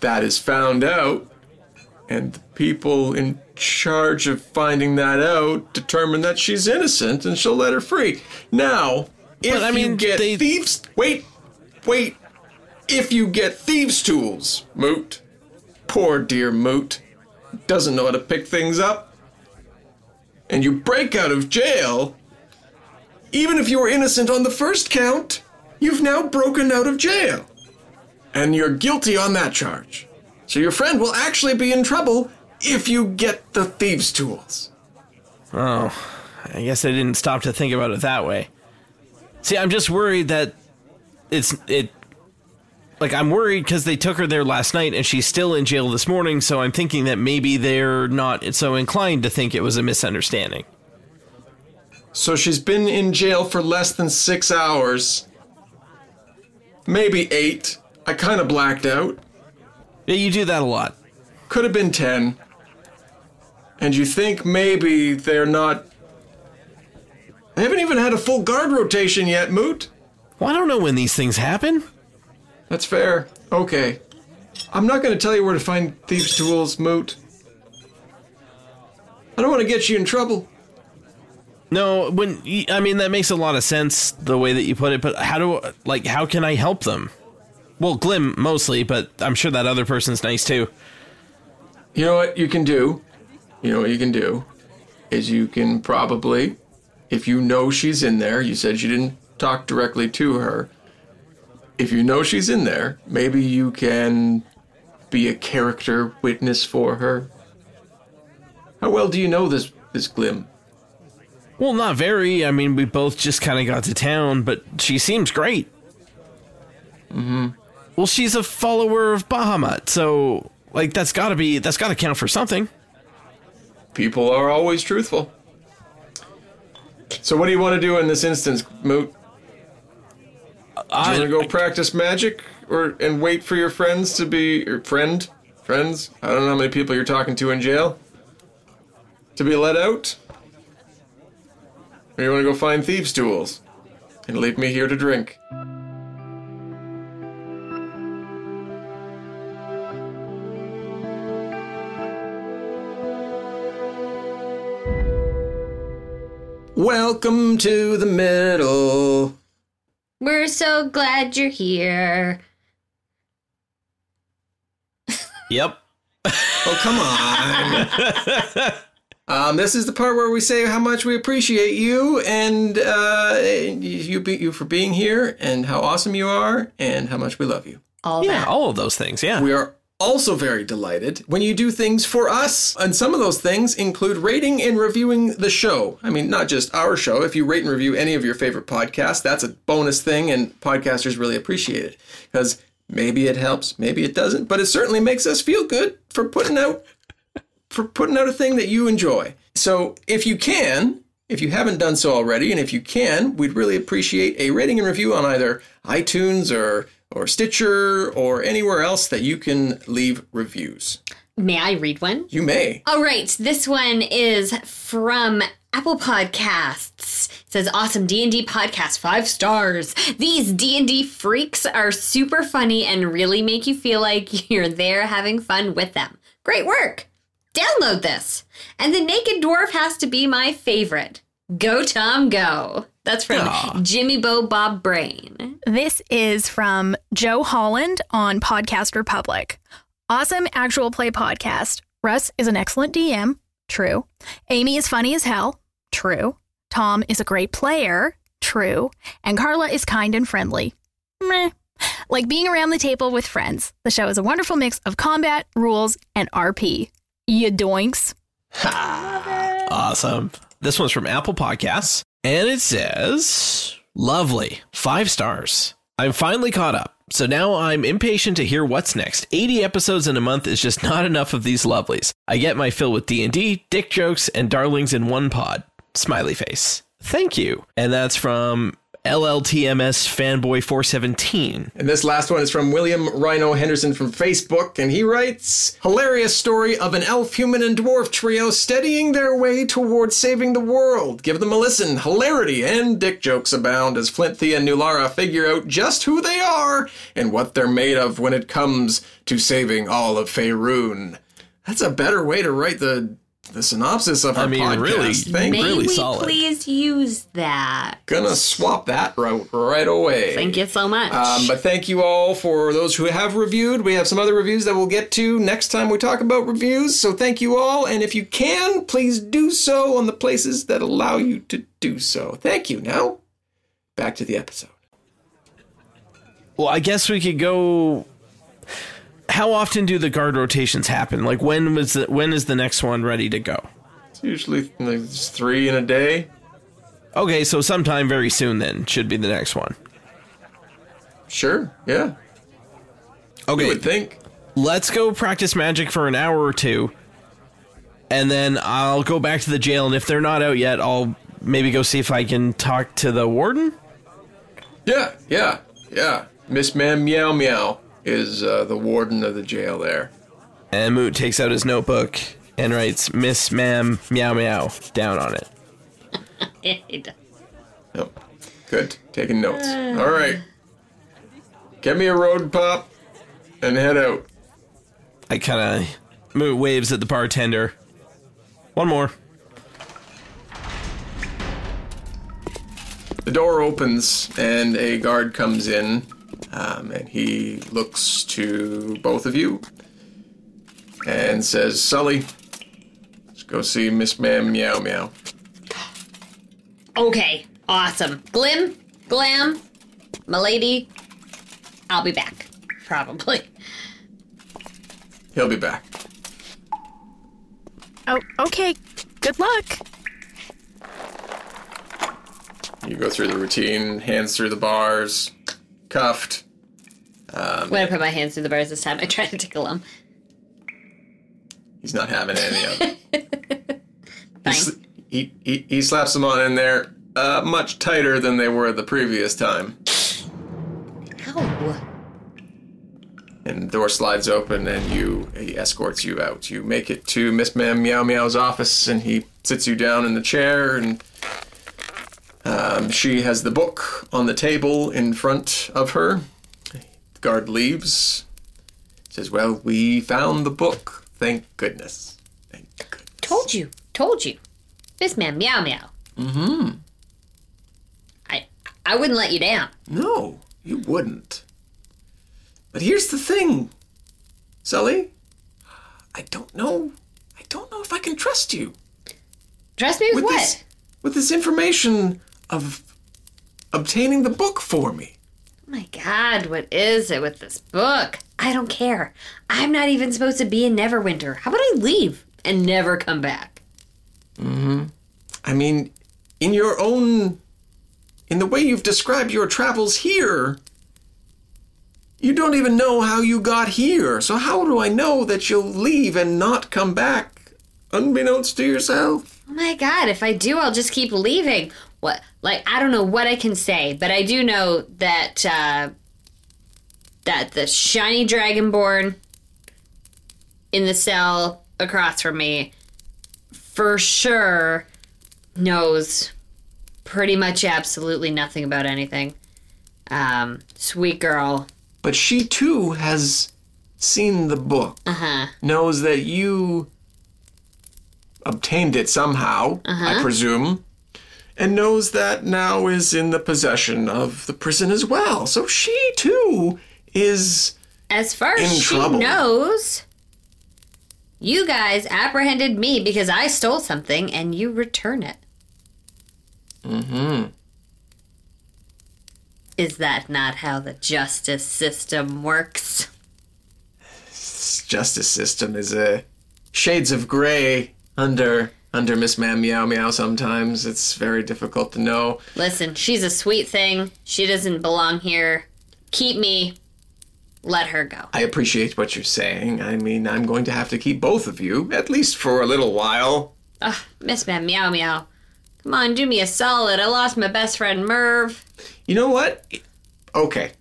that is found out, and the people in charge of finding that out determine that she's innocent, and she'll let her free. Now, if But, I mean, you get they- thieves, wait, wait, if you get thieves' tools, moot, Poor dear Moot. Doesn't know how to pick things up. And you break out of jail. Even if you were innocent on the first count, you've now broken out of jail. And you're guilty on that charge. So your friend will actually be in trouble if you get the thieves' tools. Oh, I guess I didn't stop to think about it that way. See, I'm just worried that it's it. Like I'm worried because they took her there last night and she's still in jail this morning. So I'm thinking that maybe they're not so inclined to think it was a misunderstanding. So she's been in jail for less than six hours. Maybe eight. I kind of blacked out. Yeah, you do that a lot. Could have been ten. And you think maybe they're not. They haven't even had a full guard rotation yet, Moot. Well, I don't know when these things happen. That's fair. Okay. I'm not going to tell you where to find thieves' tools, Moot. I don't want to get you in trouble. No, when I mean that makes a lot of sense the way that you put it. But how do like how can I help them? Well, Glim mostly, but I'm sure that other person's nice too. You know what you can do? You know what you can do? Is you can probably, if you know she's in there, you said you didn't talk directly to her. If you know she's in there, maybe you can be a character witness for her. How well do you know this this Glim? Well, not very. I mean, we both just kind of got to town, but she seems great. Mm-hmm. Well, she's a follower of Bahamut, so like that's got to be that's got to count for something. People are always truthful. So what do you want to do in this instance, Moot? Do you want to go practice magic, or and wait for your friends to be your friend, friends? I don't know how many people you're talking to in jail. To be let out, or you want to go find thieves' tools and leave me here to drink? Welcome to the middle. We're so glad you're here. Yep. Oh, come on. um, this is the part where we say how much we appreciate you and uh, you, you for being here and how awesome you are and how much we love you. All Yeah, that. all of those things. Yeah. We are also very delighted when you do things for us. And some of those things include rating and reviewing the show. I mean, not just our show. If you rate and review any of your favorite podcasts, that's a bonus thing, and podcasters really appreciate it. Because maybe it helps, maybe it doesn't, but it certainly makes us feel good for putting out for putting out a thing that you enjoy. So if you can, if you haven't done so already, and if you can, we'd really appreciate a rating and review on either iTunes or or Stitcher or anywhere else that you can leave reviews. May I read one? You may. All right, this one is from Apple Podcasts. It says awesome D&D podcast 5 stars. These D&D freaks are super funny and really make you feel like you're there having fun with them. Great work. Download this. And the naked dwarf has to be my favorite. Go Tom go. That's from Jimmy Bo Bob Brain. This is from Joe Holland on Podcast Republic. Awesome actual play podcast. Russ is an excellent DM. True. Amy is funny as hell. True. Tom is a great player. True. And Carla is kind and friendly. Meh. Like being around the table with friends. The show is a wonderful mix of combat, rules, and RP. Ya doinks. Ha. Awesome. This one's from Apple Podcasts, and it says, Lovely. Five stars. I'm finally caught up, so now I'm impatient to hear what's next. 80 episodes in a month is just not enough of these lovelies. I get my fill with D&D, dick jokes, and darlings in one pod. Smiley face. Thank you. And that's from LLTMS Fanboy 417. And this last one is from William Rhino Henderson from Facebook, and he writes Hilarious story of an elf, human, and dwarf trio steadying their way towards saving the world. Give them a listen. Hilarity and dick jokes abound as Flint, Thea, and Nulara figure out just who they are and what they're made of when it comes to saving all of Faerun. That's a better way to write the the synopsis of our I mean, podcast. really, Thank May you. really we solid. please use that? Gonna swap that right, right away. Thank you so much. Um, but thank you all for those who have reviewed. We have some other reviews that we'll get to next time we talk about reviews. So thank you all. And if you can, please do so on the places that allow you to do so. Thank you. Now, back to the episode. Well, I guess we could go. How often do the guard rotations happen? Like when was the, when is the next one ready to go? It's usually like, three in a day. Okay, so sometime very soon then should be the next one. Sure. Yeah. You Okay, would think. let's go practice magic for an hour or two, and then I'll go back to the jail. And if they're not out yet, I'll maybe go see if I can talk to the warden. Yeah. Yeah. Yeah. Miss Ma'am Meow Meow is uh, the warden of the jail there. And Moot takes out his notebook and writes Miss Ma'am Meow Meow down on it. Yep. Good. Taking notes. All right. Get me a road pop and head out. I kind of Moot waves at the bartender. One more. The door opens and a guard comes in, um, and he looks to both of you and says, "Sully, let's go see Miss Ma'am Meow Meow." okay, awesome. Glim, Glam, Milady, I'll be back. Probably. He'll be back. Oh, okay. Good luck. You go through the routine, hands through the bars, cuffed. I'm gonna put my hands through the bars this time. I tried to tickle him. He's not having any of it. Fine. He, he, he slaps them on in there uh, much tighter than they were the previous time. Ow. and the door slides open and you he escorts you out. You make it to Miss Ma'am Meow Meow's office and he sits you down in the chair and um, she has the book on the table in front of her. The guard leaves. Says, "Well, we found the book. Thank goodness. Thank goodness." Told you. Told you. This man, meow meow. Mm-hmm. I I wouldn't let you down. No, you wouldn't. But here's the thing, Sully. I don't know. I don't know if I can trust you. Trust me with, with what? this with this information of obtaining the book for me. Oh my god, what is it with this book? I don't care. I'm not even supposed to be in Neverwinter. How about I leave and never come back? Mhm. I mean, in your own in the way you've described your travels here, you don't even know how you got here. So how do I know that you'll leave and not come back unbeknownst to yourself? Oh my god, if I do, I'll just keep leaving. What? Like, I don't know what I can say, but I do know that, uh, that the shiny dragonborn in the cell across from me for sure knows pretty much absolutely nothing about anything. Um, sweet girl. But she too has seen the book. Uh-huh. knows that you obtained it somehow, uh-huh. I presume, and knows that now is in the possession of the prison as well. So she too is. As far In as she trouble. knows, you guys apprehended me because I stole something and you return it. Mm-hmm. Is that not how the justice system works? This justice system is a shades of gray under under Miss Ma'am Meow Meow. Sometimes it's very difficult to know. Listen, she's a sweet thing. She doesn't belong here. Keep me. Let her go. I appreciate what you're saying. I mean, I'm going to have to keep both of you at least for a little while. Ugh, Miss Ma'am Meow Meow. Come on, do me a solid. I lost my best friend Merv. You know what? Okay.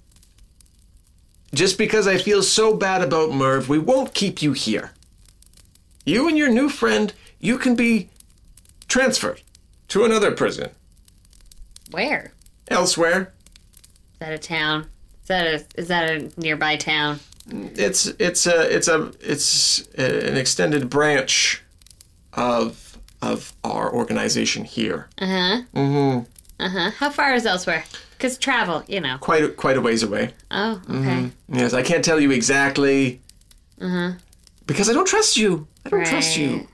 Just because I feel so bad about Merv, we won't keep you here. You and your new friend, you can be transferred to another prison Where? elsewhere. Is that a town? Is that a is that a nearby town? It's it's a it's a it's a, an extended branch of of our organization here. Uh huh. Mm-hmm. Uh huh. How far is elsewhere? Because travel, you know. Quite a, quite a ways away. Oh, okay. Yes, I can't tell you exactly. Mhm. Because I don't trust you. I don't trust you.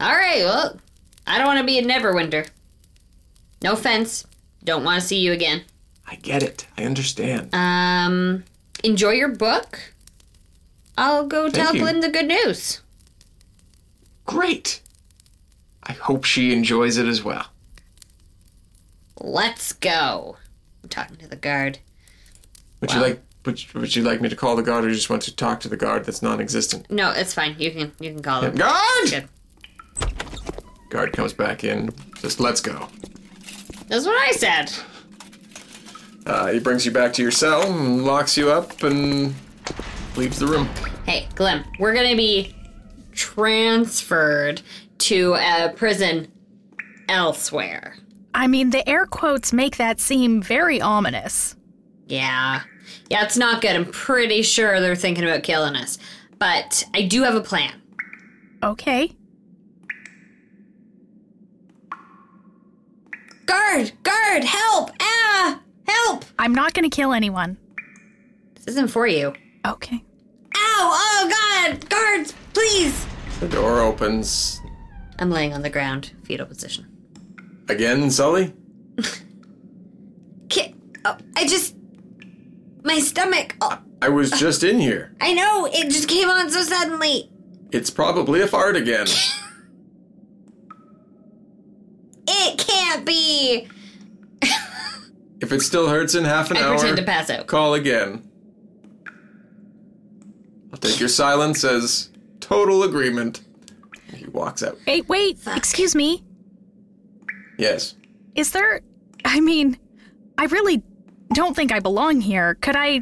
All right. Well, I don't want to be a Neverwinter. No offense. Don't want to see you again. I get it. I understand. Um, enjoy your book. I'll go tell you. Glim the good news. Great. I hope she enjoys it as well. Let's go. I'm talking to the guard. Would you like would, you- would you like me to call the guard or you just want to talk to the guard that's non-existent? No, it's fine. You can you can call him. Guard! Good. Guard comes back in. Just let's go. That's what I said. Uh, he brings you back to your cell and locks you up and leaves the room. Hey, Glim, we're gonna be transferred to a prison elsewhere. I mean, the air quotes make that seem very ominous. Yeah. Yeah, it's not good. I'm pretty sure they're thinking about killing us. But I do have a plan. Okay. Guard! Guard! Help! Ah! Help! I'm not going to kill anyone. This isn't for you. Okay. Ow! Oh, God! Guards, please! The door opens. I'm laying on the ground, fetal position. Again, Sully? Ki- oh, I just. My stomach. Oh, I was just in here. I know! It just came on so suddenly. It's probably a fart again. It can't be! If it still hurts in half an I hour, pretend to pass out. call again. I'll take your silence as total agreement. He walks out. Wait, wait. Excuse me. Yes. Is there. I mean, I really don't think I belong here. Could I.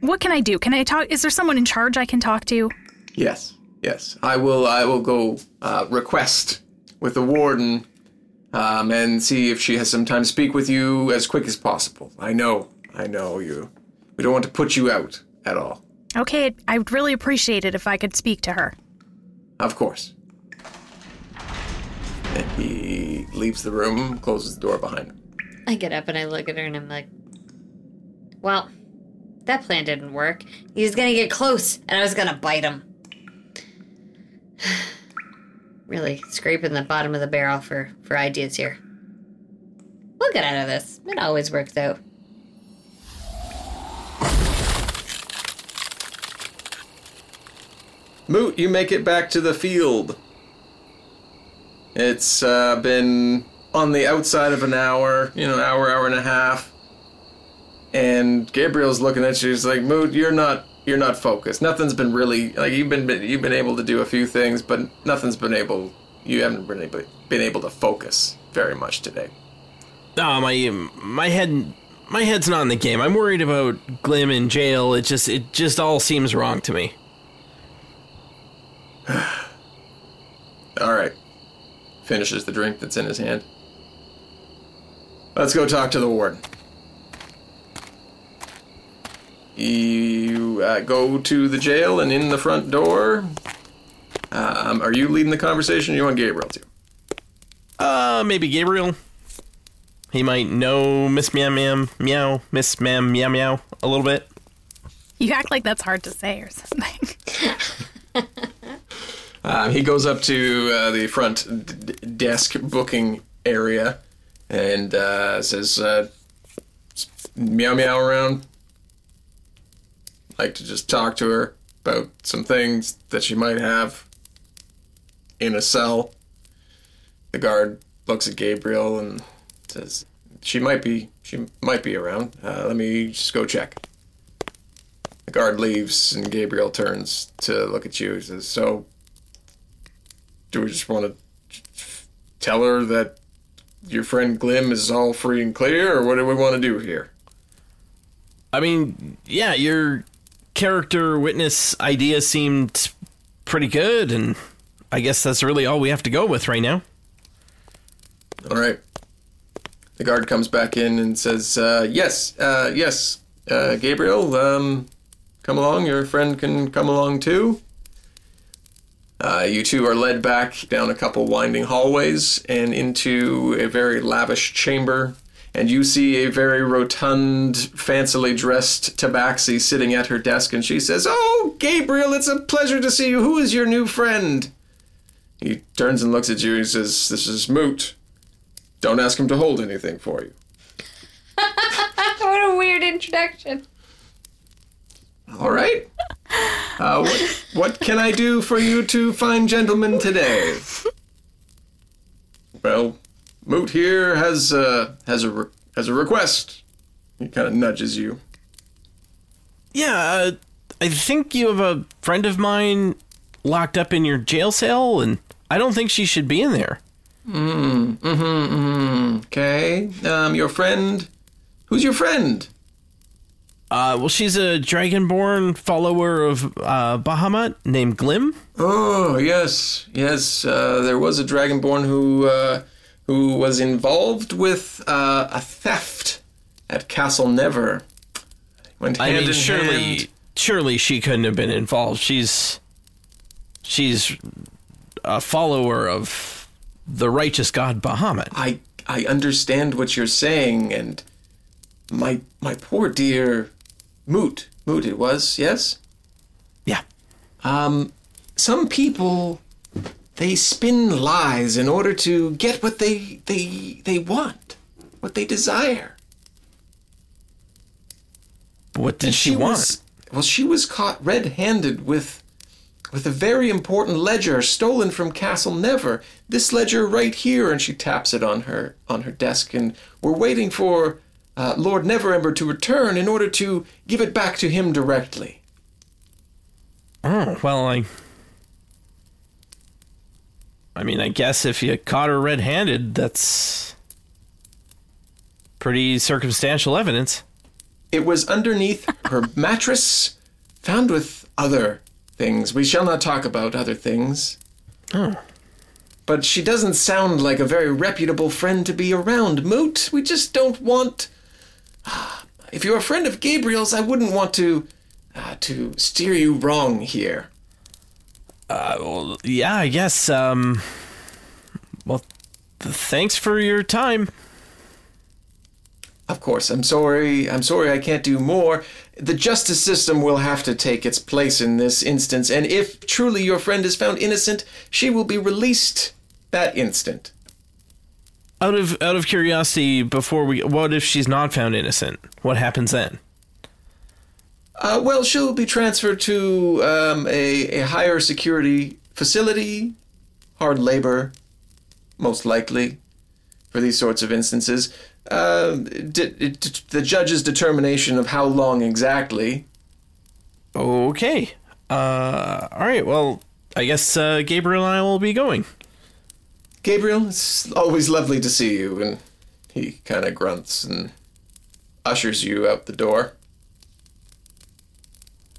What can I do? Can I talk? Is there someone in charge I can talk to? Yes. Yes. I will I will go uh, request with the warden um, and see if she has some time to speak with you as quick as possible. I know. I know you. We don't want to put you out at all. Okay, I would really appreciate it if I could speak to her. Of course. And he leaves the room, closes the door behind him. I get up and I look at her and I'm like, well, that plan didn't work. He was gonna get close and I was gonna bite him. Really scraping the bottom of the barrel for, for ideas here. We'll get out of this. It always works out. Moot, you make it back to the field. It's uh, been on the outside of an hour, you know, hour, hour and a half. And Gabriel's looking at you. He's like, "Moot, you're not, you're not focused. Nothing's been really like you've been, you've been able to do a few things, but nothing's been able. You haven't been able, been able to focus very much today." No, my my head my head's not in the game. I'm worried about Glim in jail. It just it just all seems wrong to me. All right. Finishes the drink that's in his hand. Let's go talk to the warden. You uh, go to the jail and in the front door. Um, are you leading the conversation? Or you want Gabriel to? Uh, maybe Gabriel. He might know Miss Meow Meow Meow Miss Meow Meow Meow a little bit. You act like that's hard to say or something. Um, he goes up to uh, the front d- d- desk booking area and uh, says, uh, "Meow meow around." Like to just talk to her about some things that she might have in a cell. The guard looks at Gabriel and says, "She might be. She might be around. Uh, let me just go check." The guard leaves, and Gabriel turns to look at you. He says, "So, do we just want to tell her that your friend Glim is all free and clear, or what do we want to do here?" I mean, yeah, your character witness idea seemed pretty good, and I guess that's really all we have to go with right now. All right. The guard comes back in and says, uh, "Yes, uh, yes, uh, Gabriel, um, come along. Your friend can come along too." Uh, you two are led back down a couple winding hallways and into a very lavish chamber. And you see a very rotund, fancily dressed tabaxi sitting at her desk, and she says, Oh, Gabriel, it's a pleasure to see you. Who is your new friend? He turns and looks at you and says, This is Moot. Don't ask him to hold anything for you. what a weird introduction. All right. Uh, what, what can I do for you two fine gentlemen today? Well, Moot here has uh, has a re- has a request. He kind of nudges you. Yeah, uh, I think you have a friend of mine locked up in your jail cell, and I don't think she should be in there. Hmm, mm-hmm. Okay. Um, your friend. Who's your friend? Uh, well, she's a dragonborn follower of uh, Bahamut named Glim. Oh yes, yes. Uh, there was a dragonborn who uh, who was involved with uh, a theft at Castle Never. Went I hand mean, in surely, hand. surely she couldn't have been involved. She's, she's a follower of the righteous god Bahamut. I I understand what you're saying, and my my poor dear Moot Moot it was yes. Yeah. Um, some people they spin lies in order to get what they they they want, what they desire. What did she, want? Was, well, she was caught red-handed with with a very important ledger stolen from Castle Never. This ledger right here, and she taps it on her on her desk, and we're waiting for uh, Lord Neverember to return in order to give it back to him directly. Oh, well, I. I mean, I guess if you caught her red handed, that's. pretty circumstantial evidence. It was underneath her mattress, found with other things. We shall not talk about other things. Oh. But she doesn't sound like a very reputable friend to be around, Moot. We just don't want. If you're a friend of Gabriel's, I wouldn't want to. Uh, to steer you wrong here. Uh, well, yeah, I guess, um. Well, th- thanks for your time. Of course, I'm sorry. I'm sorry I can't do more. The justice system will have to take its place in this instance, and if truly your friend is found innocent, she will be released that instant. Out of out of curiosity, before we, what if she's not found innocent? What happens then? Uh, well, she'll be transferred to um, a, a higher security facility, hard labor, most likely, for these sorts of instances. Uh, d- d- the judge's determination of how long exactly. Okay. Uh, all right. Well, I guess uh, Gabriel and I will be going. Gabriel, it's always lovely to see you. And he kind of grunts and ushers you out the door.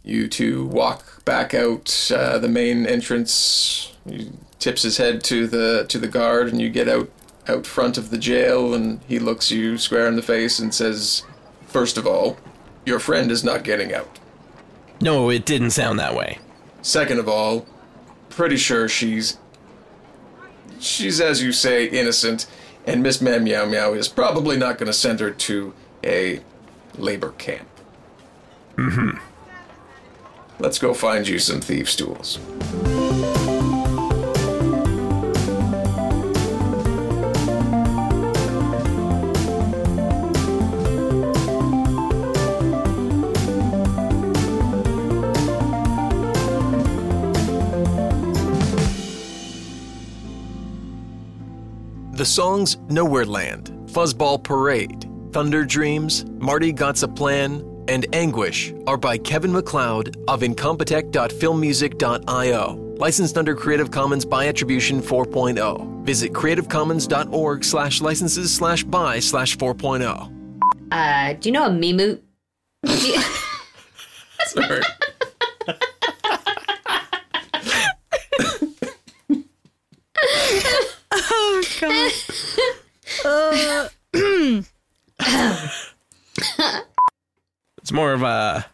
You two walk back out uh, the main entrance. He tips his head to the to the guard, and you get out out front of the jail. And he looks you square in the face and says, First of all, your friend is not getting out. No, it didn't sound that way. Second of all, pretty sure she's she's as you say innocent, and Miss Ma'am Meow Meow is probably not going to send her to a labor camp. Mm-hmm. Let's go find you some thieves' tools. The songs Nowhere Land, Fuzzball Parade, Thunder Dreams, Marty Got's a Plan, and Anguish are by Kevin MacLeod of incompetech.filmmusic.io. Licensed under Creative Commons by Attribution 4.0. Visit creativecommons.org slash licenses slash by slash oh. 4.0. Uh, do you know a Mimu? Sorry. Oh god. It's more of a.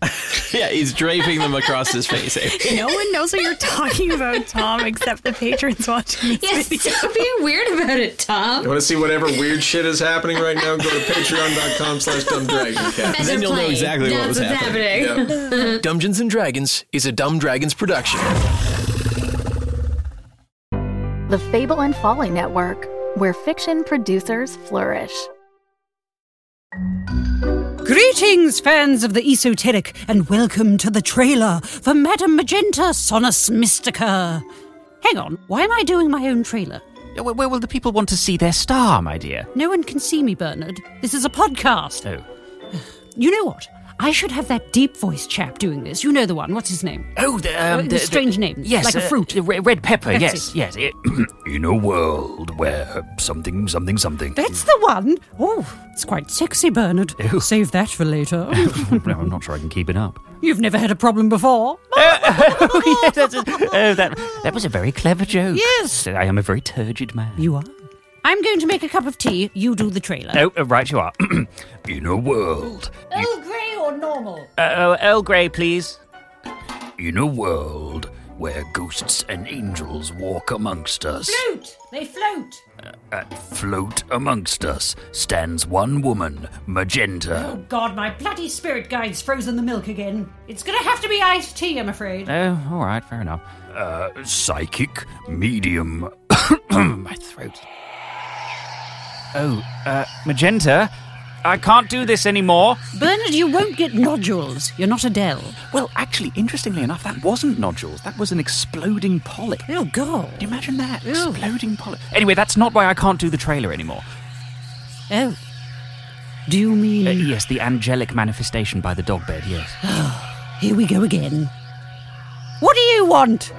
yeah, he's he's draping them across his face. No one knows what you're talking about, Tom, except the patrons watching this Yes, video. stop being weird about it, Tom. You want to see whatever weird shit is happening right now? Go to patreon.com slash dumbdragoncast. then you'll know Playing. exactly what was what's happening. Dungeons and Dragons is a Dumb Dragons production. The Fable and Folly Network, where fiction producers flourish. Greetings, fans of the esoteric, and welcome to the trailer for Madame Magenta Sonus Mystica. Hang on, why am I doing my own trailer? Where, where will the people want to see their star, my dear? No one can see me, Bernard. This is a podcast. Oh. You know what? I should have that deep voice chap doing this. You know the one. What's his name? Oh, the, Uh, um, the strange name, Yes, like a uh, fruit. the red pepper. That's yes, it. yes. It, In a world where something, something, something. That's the one. Oh, it's quite sexy, Bernard. Ew. Save that for later. no, I'm not sure I can keep it up. You've never had a problem before. oh, yes, that's a, oh, that that was a very clever joke. Yes. I am a very turgid man. You are. I'm going to make a cup of tea. You do the trailer. Oh, uh, right, you are. In a world, Earl Grey or normal? uh, oh, Earl Grey, please. in a world where ghosts and angels walk amongst us, Float. They float. uh, float amongst us, stands one woman, Magenta. Oh God, my bloody spirit guide's frozen the milk again. It's gonna have to be iced tea, I'm afraid. Oh, all right, fair enough. Uh, psychic, medium. My throat. Oh, uh, Magenta, I can't do this anymore. Bernard, you won't get nodules. You're not Adele. Well, actually, interestingly enough, that wasn't nodules. That was an exploding polyp. Oh God. Can you imagine that? Ew. Exploding polyp. Anyway, that's not why I can't do the trailer anymore. Oh. Do you mean? Uh, yes, the angelic manifestation by the dog bed, yes. Here we go again. What do you want?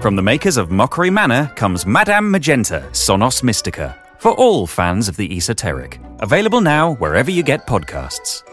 From the makers of Mockery Manor comes Madame Magenta, Sonos Mystica, for all fans of the esoteric. Available now wherever you get podcasts.